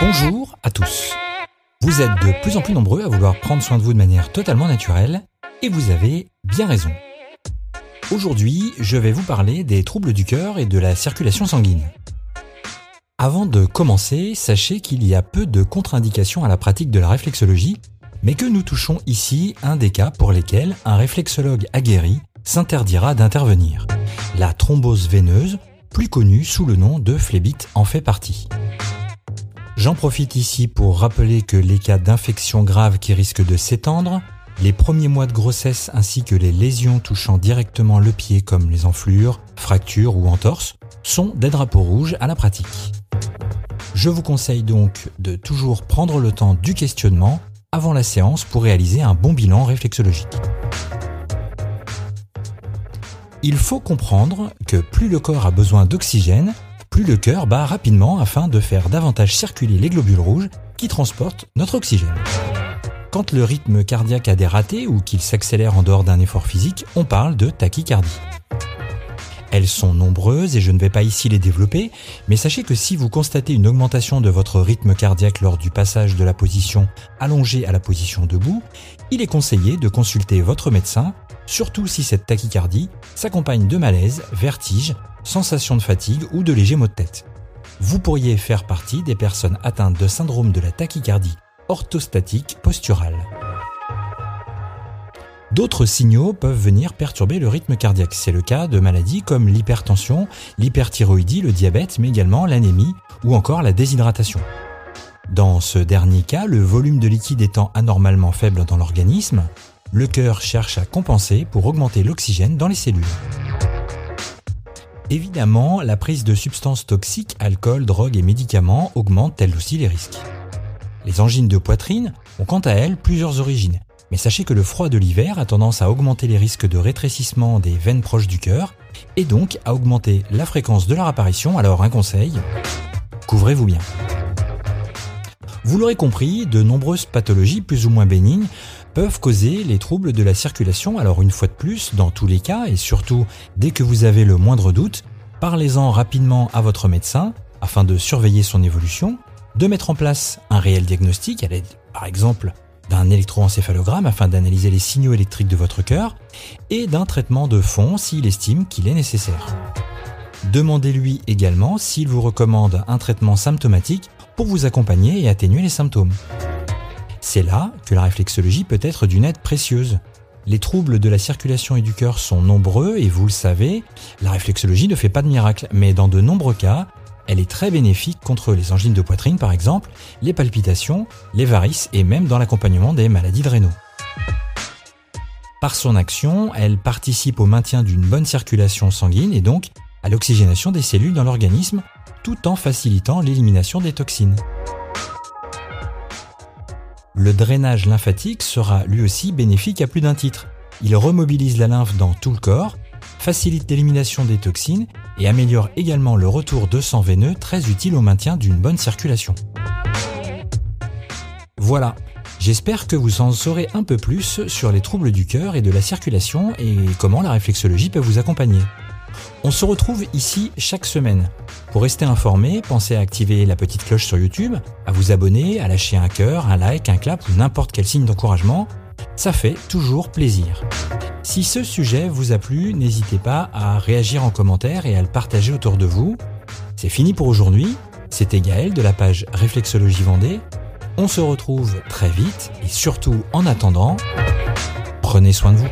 Bonjour à tous. Vous êtes de plus en plus nombreux à vouloir prendre soin de vous de manière totalement naturelle, et vous avez bien raison. Aujourd'hui, je vais vous parler des troubles du cœur et de la circulation sanguine. Avant de commencer, sachez qu'il y a peu de contre-indications à la pratique de la réflexologie, mais que nous touchons ici un des cas pour lesquels un réflexologue aguerri s'interdira d'intervenir. La thrombose veineuse, plus connue sous le nom de phlébite, en fait partie. J'en profite ici pour rappeler que les cas d'infection grave qui risquent de s'étendre, les premiers mois de grossesse ainsi que les lésions touchant directement le pied comme les enflures, fractures ou entorses sont des drapeaux rouges à la pratique. Je vous conseille donc de toujours prendre le temps du questionnement avant la séance pour réaliser un bon bilan réflexologique. Il faut comprendre que plus le corps a besoin d'oxygène, plus le cœur bat rapidement afin de faire davantage circuler les globules rouges qui transportent notre oxygène. Quand le rythme cardiaque a des ratés ou qu'il s'accélère en dehors d'un effort physique, on parle de tachycardie. Elles sont nombreuses et je ne vais pas ici les développer, mais sachez que si vous constatez une augmentation de votre rythme cardiaque lors du passage de la position allongée à la position debout, il est conseillé de consulter votre médecin, surtout si cette tachycardie s'accompagne de malaise, vertige, sensation de fatigue ou de légers maux de tête. Vous pourriez faire partie des personnes atteintes de syndrome de la tachycardie orthostatique posturale. D'autres signaux peuvent venir perturber le rythme cardiaque. C'est le cas de maladies comme l'hypertension, l'hyperthyroïdie, le diabète, mais également l'anémie ou encore la déshydratation. Dans ce dernier cas, le volume de liquide étant anormalement faible dans l'organisme, le cœur cherche à compenser pour augmenter l'oxygène dans les cellules. Évidemment, la prise de substances toxiques, alcool, drogue et médicaments augmente elle aussi les risques. Les angines de poitrine ont quant à elles plusieurs origines, mais sachez que le froid de l'hiver a tendance à augmenter les risques de rétrécissement des veines proches du cœur et donc à augmenter la fréquence de leur apparition, alors un conseil, couvrez-vous bien. Vous l'aurez compris, de nombreuses pathologies plus ou moins bénignes peuvent causer les troubles de la circulation. Alors une fois de plus, dans tous les cas, et surtout dès que vous avez le moindre doute, parlez-en rapidement à votre médecin afin de surveiller son évolution, de mettre en place un réel diagnostic à l'aide, par exemple, d'un électroencéphalogramme afin d'analyser les signaux électriques de votre cœur, et d'un traitement de fond s'il estime qu'il est nécessaire. Demandez-lui également s'il vous recommande un traitement symptomatique pour vous accompagner et atténuer les symptômes. C'est là que la réflexologie peut être d'une aide précieuse. Les troubles de la circulation et du cœur sont nombreux et vous le savez, la réflexologie ne fait pas de miracle, mais dans de nombreux cas, elle est très bénéfique contre les angines de poitrine par exemple, les palpitations, les varices et même dans l'accompagnement des maladies de rénaux. Par son action, elle participe au maintien d'une bonne circulation sanguine et donc à l'oxygénation des cellules dans l'organisme tout en facilitant l'élimination des toxines. Le drainage lymphatique sera lui aussi bénéfique à plus d'un titre. Il remobilise la lymphe dans tout le corps, facilite l'élimination des toxines et améliore également le retour de sang veineux très utile au maintien d'une bonne circulation. Voilà, j'espère que vous en saurez un peu plus sur les troubles du cœur et de la circulation et comment la réflexologie peut vous accompagner. On se retrouve ici chaque semaine. Pour rester informé, pensez à activer la petite cloche sur YouTube, à vous abonner, à lâcher un cœur, un like, un clap ou n'importe quel signe d'encouragement. Ça fait toujours plaisir. Si ce sujet vous a plu, n'hésitez pas à réagir en commentaire et à le partager autour de vous. C'est fini pour aujourd'hui. C'était Gaël de la page Réflexologie Vendée. On se retrouve très vite et surtout en attendant, prenez soin de vous.